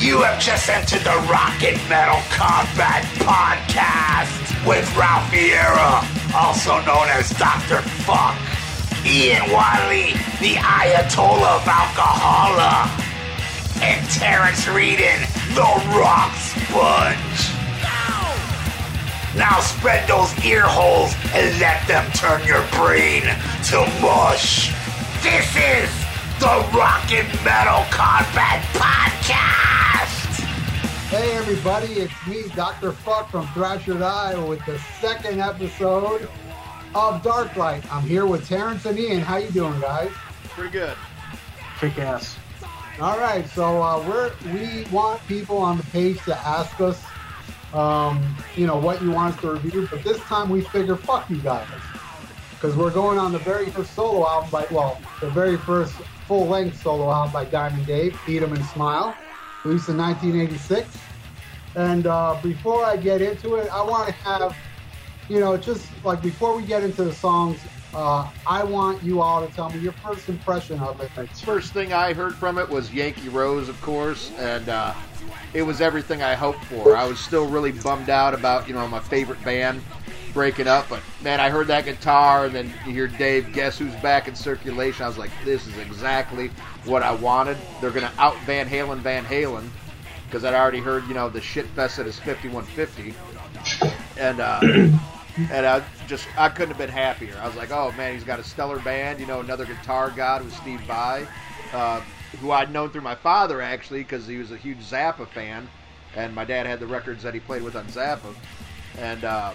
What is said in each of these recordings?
You have just entered the Rock and Metal Combat Podcast with Ralph Vieira, also known as Dr. Fuck, Ian Wiley, the Ayatollah of Alcohola, and Terrence Reedon, the Rock Sponge. Now spread those ear holes and let them turn your brain to mush. This is the Rock and Metal Combat Podcast. Hey everybody, it's me, Dr. Fuck from Thrasher Eye with the second episode of Darklight. I'm here with Terrence and Ian. How you doing, guys? Pretty good. Kick ass. All right, so uh, we're we want people on the page to ask us, um, you know, what you want us to review. But this time we figure, fuck you guys, because we're going on the very first solo album by well, the very first full-length solo album by Diamond Dave, Eat 'Em and Smile, released in 1986. And uh, before I get into it, I want to have, you know, just like before we get into the songs, uh, I want you all to tell me your first impression of it. First thing I heard from it was Yankee Rose, of course, and uh, it was everything I hoped for. I was still really bummed out about, you know, my favorite band breaking up, but man, I heard that guitar, and then you hear Dave, guess who's back in circulation? I was like, this is exactly what I wanted. They're to out Van Halen Van Halen, because I'd already heard, you know, the shit fest at his 5150. And, uh, and I just I couldn't have been happier. I was like, oh man, he's got a stellar band. You know, another guitar god was Steve Vai, uh, who I'd known through my father actually because he was a huge Zappa fan, and my dad had the records that he played with on Zappa, and uh,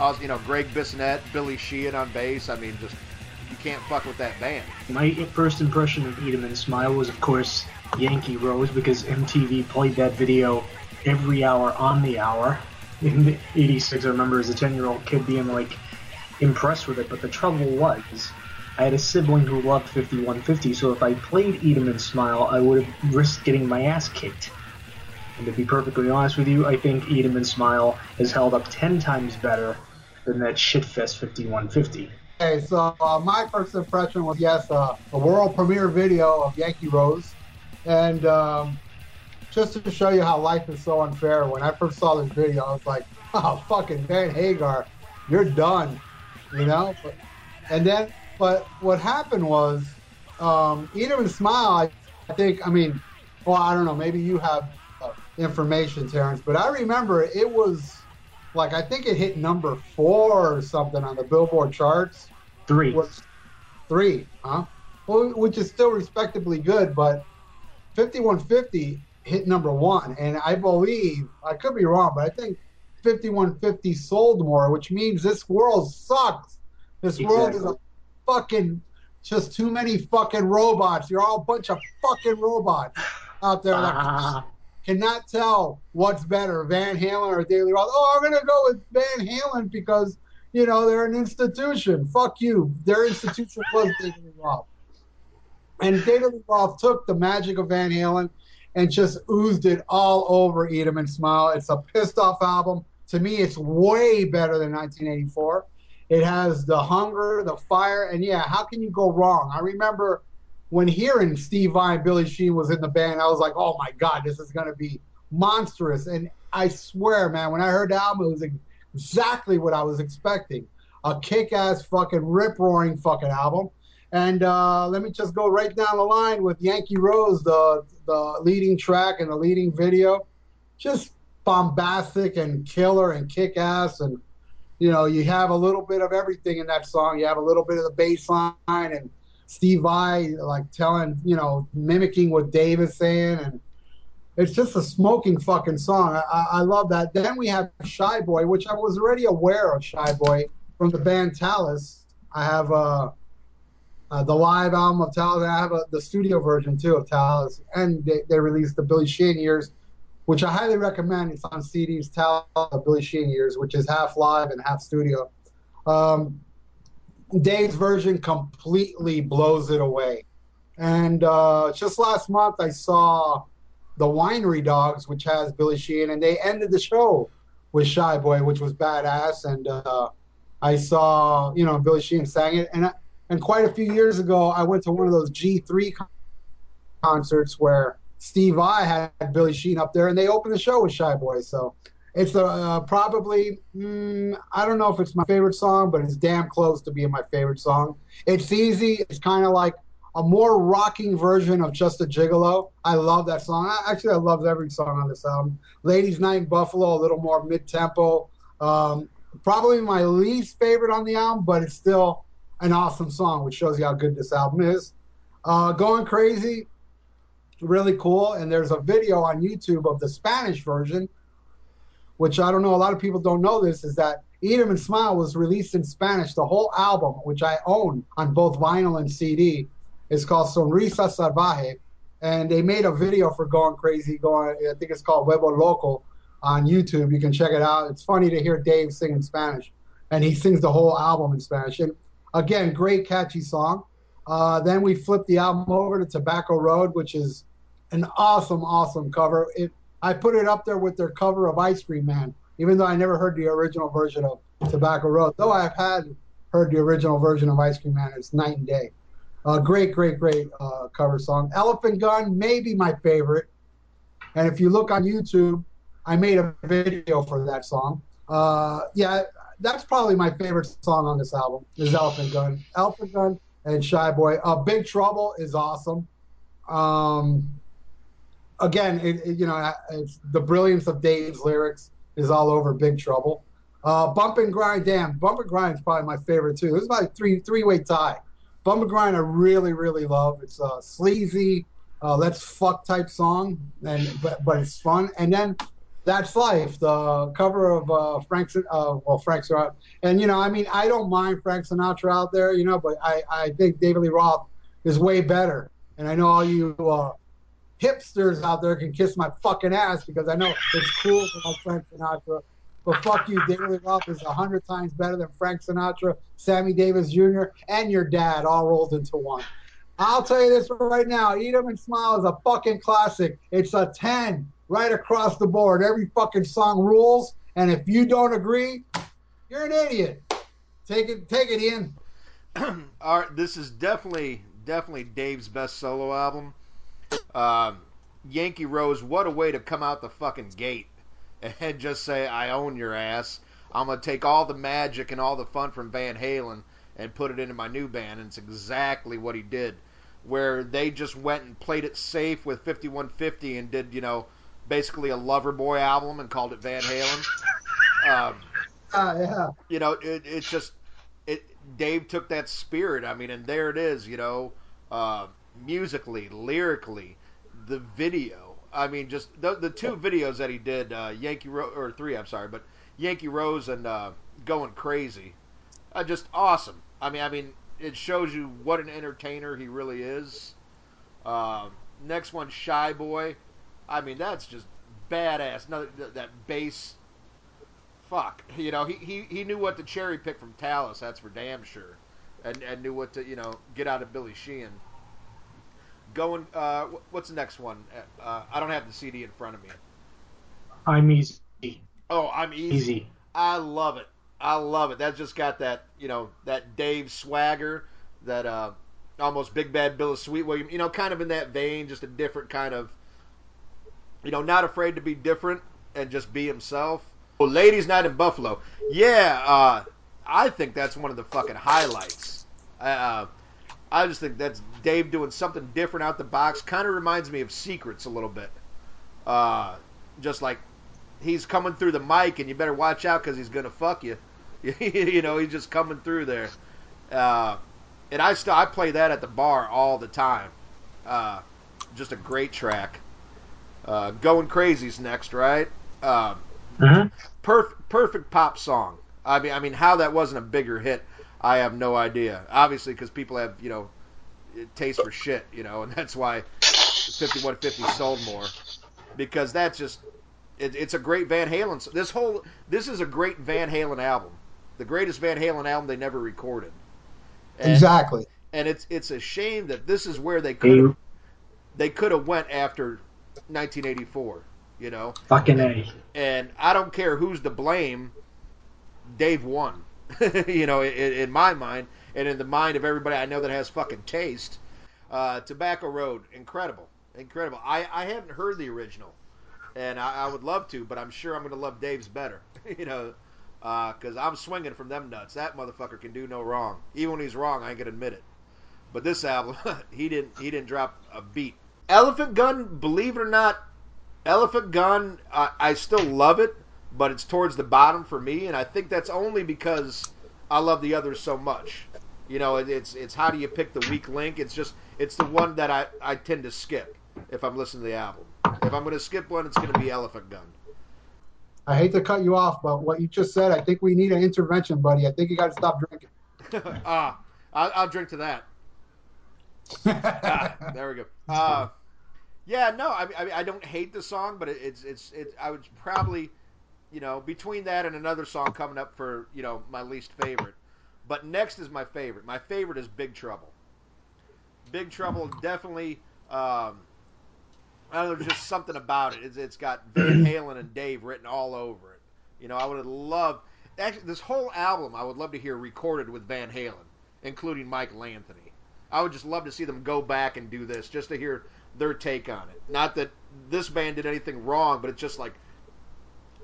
also, you know Gregg Bissonette, Billy Sheehan on bass. I mean, just you can't fuck with that band. My first impression of and Smile was, of course, Yankee Rose because MTV played that video every hour on the hour. In '86, I remember as a 10 year old kid being like impressed with it, but the trouble was. I had a sibling who loved 5150, so if I played and Smile, I would have risked getting my ass kicked. And to be perfectly honest with you, I think and Smile has held up 10 times better that shitfest 5150. Okay, so uh, my first impression was yes, uh, a world premiere video of Yankee Rose, and um, just to show you how life is so unfair. When I first saw this video, I was like, "Oh, fucking Van Hagar, you're done," you know. But, and then, but what happened was, um, Eat 'Em and Smile. I, I think, I mean, well, I don't know. Maybe you have uh, information, Terrence, but I remember it was like I think it hit number four or something on the Billboard charts. Three. Was three, huh? Well, which is still respectably good, but 5150 hit number one, and I believe I could be wrong, but I think 5150 sold more, which means this world sucks. This world is a fucking just too many fucking robots. You're all a bunch of fucking robots out there cannot tell what's better, Van Halen or Daily Roth. Oh, I'm gonna go with Van Halen because you know they're an institution. Fuck you. Their institution was Daily Roth, and Daily Roth took the magic of Van Halen and just oozed it all over Eat 'Em and Smile. It's a pissed off album. To me, it's way better than 1984. It has the hunger, the fire, and yeah, how can you go wrong? I remember when hearing Steve Vai and Billy Sheehan was in the band, I was like, oh my God, this is going to be monstrous. And I swear, man, when I heard the album, it was exactly what I was expecting. A kick ass fucking rip roaring fucking album. And uh, let me just go right down the line with Yankee Rose, the, the leading track and the leading video. Just bombastic and killer and kick ass. And, you know, you have a little bit of everything in that song. You have a little bit of the bass line and Steve Vai like telling, you know, mimicking what Dave is saying, and it's just a smoking fucking song. I, I, I love that. Then we have Shy Boy, which I was already aware of Shy Boy from the band Talas. I have uh, uh, the live album of Talas. I have the studio version too of Talas, and they, they released the Billy Sheehan years, which I highly recommend. It's on CDs, Talas, Billy Sheehan years, which is half live and half studio. Um, Dave's version completely blows it away. And uh, just last month, I saw the Winery Dogs, which has Billy Sheehan, and they ended the show with Shy Boy, which was badass. And uh, I saw, you know, Billy Sheehan sang it. And and quite a few years ago, I went to one of those G3 concerts where Steve Vai had Billy Sheehan up there, and they opened the show with Shy Boy. So it's uh, probably mm, I don't know if it's my favorite song, but it's damn close to being my favorite song. It's easy. It's kind of like a more rocking version of Just a Gigolo. I love that song. I, actually, I love every song on this album. Ladies Night in Buffalo, a little more mid tempo. Um, probably my least favorite on the album, but it's still an awesome song, which shows you how good this album is. Uh, Going Crazy, really cool. And there's a video on YouTube of the Spanish version, which I don't know, a lot of people don't know this, is that Eat 'em and Smile was released in Spanish. The whole album, which I own on both vinyl and CD, is called Sonrisa Salvaje. And they made a video for Going Crazy, going, I think it's called Huevo Loco on YouTube. You can check it out. It's funny to hear Dave sing in Spanish. And he sings the whole album in Spanish. And again, great catchy song. Uh, then we flipped the album over to Tobacco Road, which is an awesome, awesome cover. It, I put it up there with their cover of Ice Cream Man, even though I never heard the original version of Tobacco Road. Though I've had heard the original version of Ice Cream Man, it's night and day. Uh, great, great, great uh, cover song. Elephant Gun, maybe my favorite. And if you look on YouTube, I made a video for that song. Uh, yeah, that's probably my favorite song on this album is Elephant Gun. Elephant Gun and Shy Boy. Uh, Big Trouble is awesome. Um, again, it, it, you know, the brilliance of Dave's lyrics is all over Big Trouble. Uh, Bump and Grind, damn, Bump and Grind is probably my favorite too. This is my three three way tie. Bump and Grind, I really really love. It's a sleazy, uh, let's fuck type song, and but but it's fun. And then that's Life, the cover of uh, Frank, uh, well, Frank Sinatra. And, you know, I mean, I don't mind Frank Sinatra out there, you know, but I, I think David Lee Roth is way better. And I know all you uh, hipsters out there can kiss my fucking ass because I know it's cool to like Frank Sinatra. But fuck you, David Roth is a hundred times better than Frank Sinatra, Sammy Davis Jr., and your dad all rolled into one. I'll tell you this right now: Eat 'em and Smile is a fucking classic. It's a ten right across the board. Every fucking song rules, and if you don't agree, you're an idiot. Take it, take it in. All right, this is definitely, definitely Dave's best solo album. Um, Yankee Rose, what a way to come out the fucking gate and just say, "I own your ass." I'm gonna take all the magic and all the fun from Van Halen and put it into my new band, and it's exactly what he did. Where they just went and played it safe with 5150 and did, you know, basically a Loverboy album and called it Van Halen. Um, uh, yeah. You know, it, it's just it. Dave took that spirit. I mean, and there it is. You know, uh, musically, lyrically, the video. I mean, just the, the two videos that he did, uh, Yankee Rose or three. I'm sorry, but Yankee Rose and uh, Going Crazy, uh, just awesome. I mean, I mean, it shows you what an entertainer he really is. Uh, next one, Shy Boy. I mean, that's just badass. No, that bass. Fuck, you know, he, he, he knew what to cherry pick from Talas. That's for damn sure, and and knew what to you know get out of Billy Sheehan. Going, uh, what's the next one? Uh, I don't have the CD in front of me. I'm easy. Oh, I'm easy. Easy. I love it. I love it. That's just got that you know that Dave swagger, that uh, almost Big Bad Bill of Sweet William. You know, kind of in that vein, just a different kind of you know, not afraid to be different and just be himself. Well, Ladies Night in Buffalo. Yeah, uh, I think that's one of the fucking highlights. Uh, I just think that's Dave doing something different out the box. Kind of reminds me of Secrets a little bit. Uh, just like he's coming through the mic, and you better watch out because he's gonna fuck you. you know, he's just coming through there. Uh, and I still I play that at the bar all the time. Uh, just a great track. Uh, Going Crazy's next, right? Uh, mm-hmm. Perfect, perfect pop song. I mean, I mean, how that wasn't a bigger hit, I have no idea. Obviously, because people have you know taste for shit, you know, and that's why 5150 sold more. Because that's just it, it's a great Van Halen. This whole this is a great Van Halen album, the greatest Van Halen album they never recorded. And, exactly. And it's it's a shame that this is where they could mm-hmm. they could have went after 1984. You know, fucking a. And I don't care who's to blame. Dave won. you know, in, in, my mind and in the mind of everybody I know that has fucking taste. Uh, Tobacco Road, incredible. incredible. I, I haven't heard the original, and I, I would love to, but I'm sure I'm going to love Dave's better. you know, because uh, I'm swinging from them nuts. That motherfucker can do no wrong. Even when he's wrong, I ain't gonna admit it. But this album, he didn't he didn't drop a beat. Elephant Gun, believe it or not, Elephant Gun, I, I still love it, but it's towards the bottom for me, and I think that's only because I love the others so much. You know, it, it's it's how do you pick the weak link? It's just it's the one that I, I tend to skip if I'm listening to the album. If I'm going to skip one, it's going to be Elephant Gun. I hate to cut you off, but what you just said, I think we need an intervention, buddy. I think you got to stop drinking. ah, I'll, I'll, drink to that. ah, there we go. Uh, yeah, no, I, I, I don't hate the song, but it, it's it's it. I would probably, you know, between that and another song coming up for you know my least favorite. But next is my favorite. My favorite is Big Trouble. Big Trouble definitely. Um, I don't know, just something about it. It's, it's got Van Halen and Dave written all over it. You know, I would have loved actually this whole album. I would love to hear recorded with Van Halen, including Michael Anthony. I would just love to see them go back and do this, just to hear their take on it. Not that this band did anything wrong, but it's just like,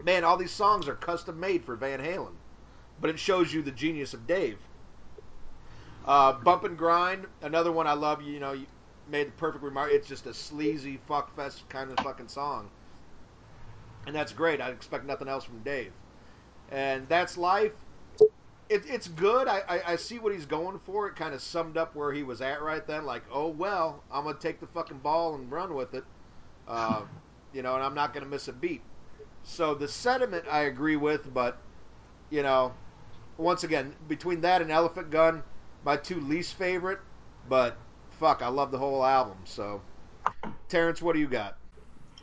man, all these songs are custom made for Van Halen. But it shows you the genius of Dave. Uh, Bump and Grind, another one I love. You know, you made the perfect remark. It's just a sleazy fuckfest kind of fucking song, and that's great. I expect nothing else from Dave. And that's life. It, it's good. I, I, I see what he's going for. It kind of summed up where he was at right then. Like, oh well, I'm gonna take the fucking ball and run with it. Uh, you know, and I'm not gonna miss a beat. So the sentiment I agree with, but you know, once again, between that and Elephant Gun, my two least favorite. But fuck, I love the whole album. So, Terrence, what do you got?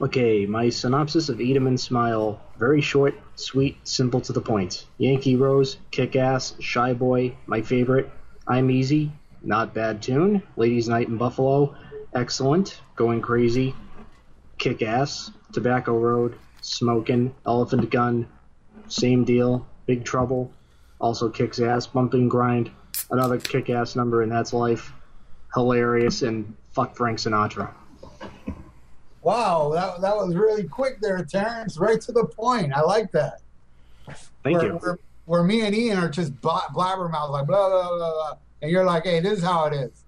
Okay, my synopsis of Eat 'em and Smile very short, sweet, simple to the point. Yankee Rose, kick ass, shy boy, my favorite. I'm easy, not bad tune. Ladies Night in Buffalo, excellent. Going crazy, kick ass. Tobacco Road, smoking. Elephant Gun, same deal. Big Trouble, also kicks ass. Bump and Grind, another kick ass number, and that's life hilarious, and fuck Frank Sinatra. Wow, that, that was really quick there, Terrence. Right to the point. I like that. Thank where, you. Where, where, me and Ian are just blabbermouth, like blah, blah, blah, blah. And you're like, hey, this is how it is.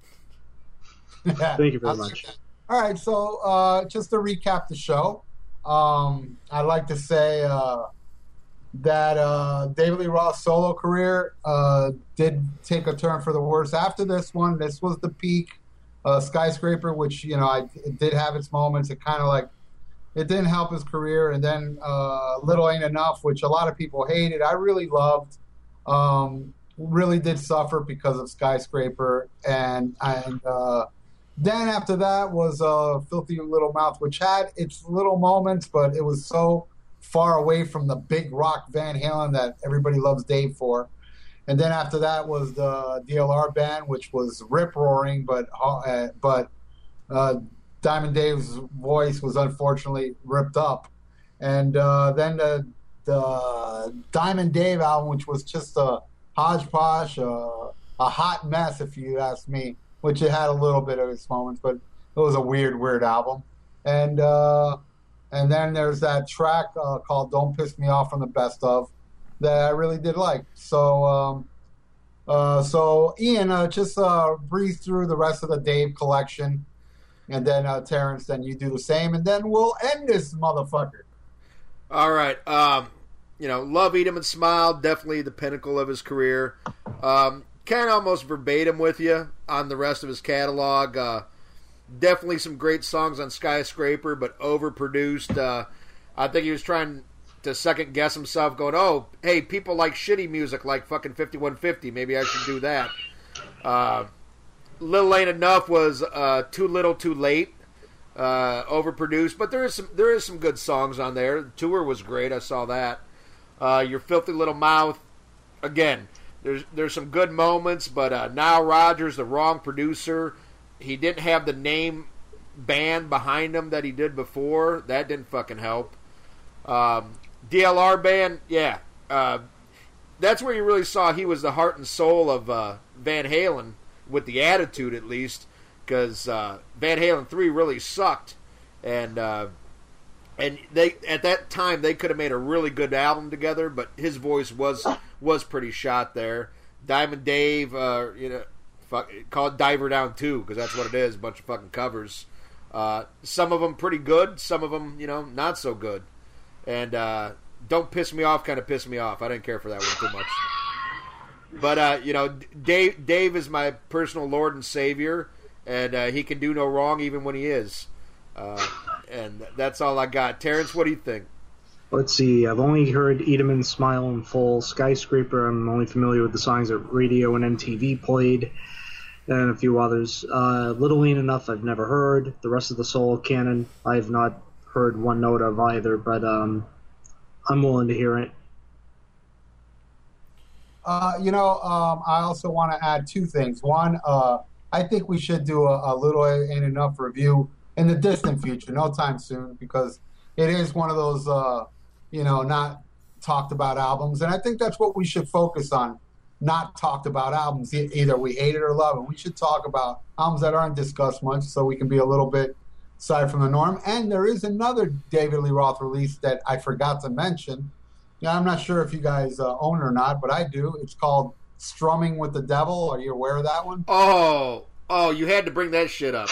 Thank you very much. All right, so uh, just to recap the show, um, I'd like to say uh, that uh, David Lee Roth's solo career uh, did take a turn for the worse after this one. This was the peak. Uh, Skyscraper, which you know, I it did have its moments. It kind of like it didn't help his career, and then uh, Little Ain't Enough, which a lot of people hated. I really loved. Um, really did suffer because of Skyscraper, and and uh, then after that was uh, Filthy Little Mouth, which had its little moments, but it was so far away from the big rock Van Halen that everybody loves Dave for. And then after that was the DLR band, which was rip roaring, but uh, but uh, Diamond Dave's voice was unfortunately ripped up. And uh, then the, the Diamond Dave album, which was just a hodgepodge, uh, a hot mess, if you ask me. Which it had a little bit of its moments, but it was a weird, weird album. And uh, and then there's that track uh, called "Don't Piss Me Off" from the best of that I really did like. So, um, uh, so Ian, uh, just uh, breeze through the rest of the Dave collection, and then uh, Terrence, then you do the same, and then we'll end this motherfucker. All right. Um, you know, love, eat him, and smile. Definitely the pinnacle of his career. Um, kind of almost verbatim with you on the rest of his catalog. Uh, definitely some great songs on Skyscraper, but overproduced. Uh, I think he was trying to second guess himself, going, "Oh, hey, people like shitty music like fucking 5150. Maybe I should do that." Uh, little ain't enough was uh, too little, too late. Uh, overproduced, but there is some there is some good songs on there. The tour was great. I saw that. Uh, Your filthy little mouth. Again, there's there's some good moments, but uh, Nile Rodgers, the wrong producer he didn't have the name band behind him that he did before. That didn't fucking help. Um, DLR band, yeah. Uh, that's where you really saw he was the heart and soul of uh, Van Halen, with the attitude at least. because uh, Van Halen three really sucked, and uh, and they at that time they could have made a really good album together, but his voice was was pretty shot there. Diamond Dave, uh, you know, fuck, call it Diver Down Two because that's what it is—a bunch of fucking covers. Uh, some of them pretty good, some of them you know not so good, and uh, don't piss me off. Kind of piss me off. I didn't care for that one too much. But uh, you know, Dave Dave is my personal Lord and Savior, and uh, he can do no wrong even when he is. Uh, and that's all I got. Terrence, what do you think? Let's see. I've only heard Eat Smile and full. Skyscraper. I'm only familiar with the songs that radio and MTV played, and a few others. Uh, Little Ain't Enough. I've never heard. The rest of the Soul Canon. I've not heard one note of either, but um, I'm willing to hear it. Uh, you know, um, I also want to add two things. One, uh, I think we should do a, a little ain't enough review in the distant future, no time soon, because it is one of those, uh, you know, not talked about albums, and I think that's what we should focus on. Not talked about albums. Either we hate it or love it. We should talk about albums that aren't discussed much, so we can be a little bit aside from the norm. And there is another David Lee Roth release that I forgot to mention yeah, I'm not sure if you guys uh, own it or not, but I do. It's called Strumming with the Devil. Are you aware of that one? Oh, oh, you had to bring that shit up.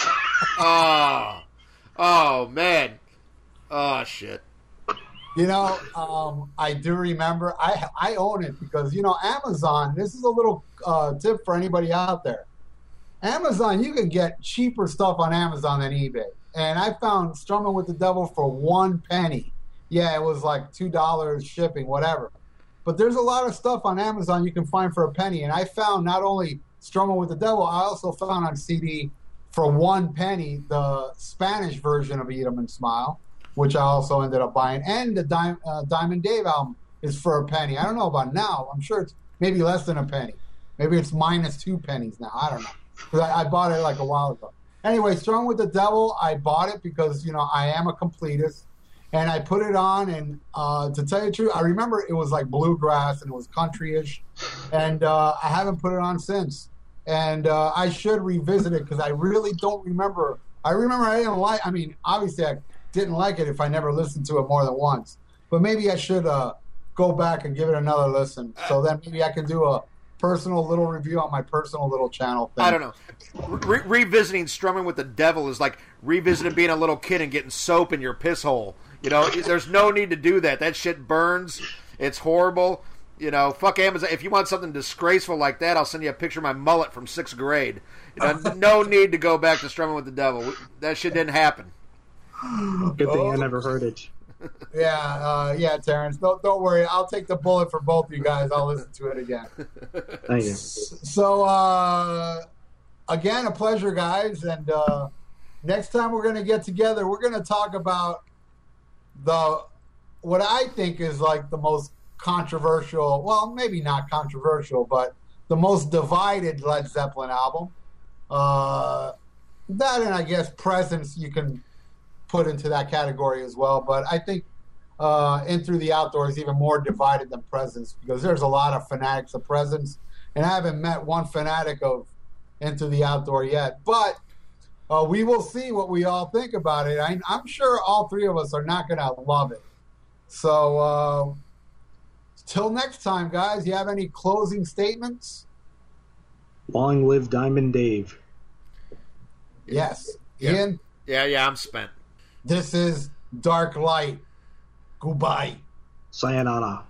oh, oh man, oh shit. You know, um, I do remember. I I own it because you know Amazon. This is a little uh, tip for anybody out there. Amazon, you can get cheaper stuff on Amazon than eBay, and I found Strumming with the Devil for one penny yeah, it was like two dollars shipping, whatever. But there's a lot of stuff on Amazon you can find for a penny, and I found not only Strumming with the Devil, I also found on CD for one penny the Spanish version of Eat 'Em and Smile, which I also ended up buying, and the uh, Diamond Dave album is for a penny. I don't know about now. I'm sure it's maybe less than a penny. Maybe it's minus two pennies now. I don't know because I, I bought it like a while ago. Anyway, Strumming with the Devil, I bought it because you know I am a completist and I put it on. And uh, to tell you the truth, I remember it was like bluegrass and it was country-ish, and uh, I haven't put it on since. And uh, I should revisit it because I really don't remember. I remember I didn't like. I mean, obviously I didn't like it if I never listened to it more than once. But maybe I should uh, go back and give it another listen. So then maybe I can do a personal little review on my personal little channel thing. I don't know. Re- revisiting strumming with the devil is like revisiting being a little kid and getting soap in your piss hole. You know, there's no need to do that. That shit burns. It's horrible. You know, fuck Amazon. If you want something disgraceful like that, I'll send you a picture of my mullet from sixth grade. You know, no need to go back to strumming with the devil. That shit didn't happen. Good thing I never heard it. yeah, uh, yeah, Terrence. Don't don't worry. I'll take the bullet for both of you guys. I'll listen to it again. Thank you. So, uh, again, a pleasure, guys. And uh, next time we're going to get together, we're going to talk about the what I think is like the most controversial. Well, maybe not controversial, but the most divided Led Zeppelin album. Uh, that and I guess Presence you can put into that category as well. But I think uh, In Through the Outdoor is even more divided than Presence because there's a lot of fanatics of Presence, and I haven't met one fanatic of Into the Outdoor yet. But uh, we will see what we all think about it. I, am sure all three of us are not going to love it. So, uh, till next time, guys, you have any closing statements? Long live Diamond Dave. Yes. Yeah. Ian? Yeah, yeah, I'm spent. This is Dark Light. Goodbye. Sayonara.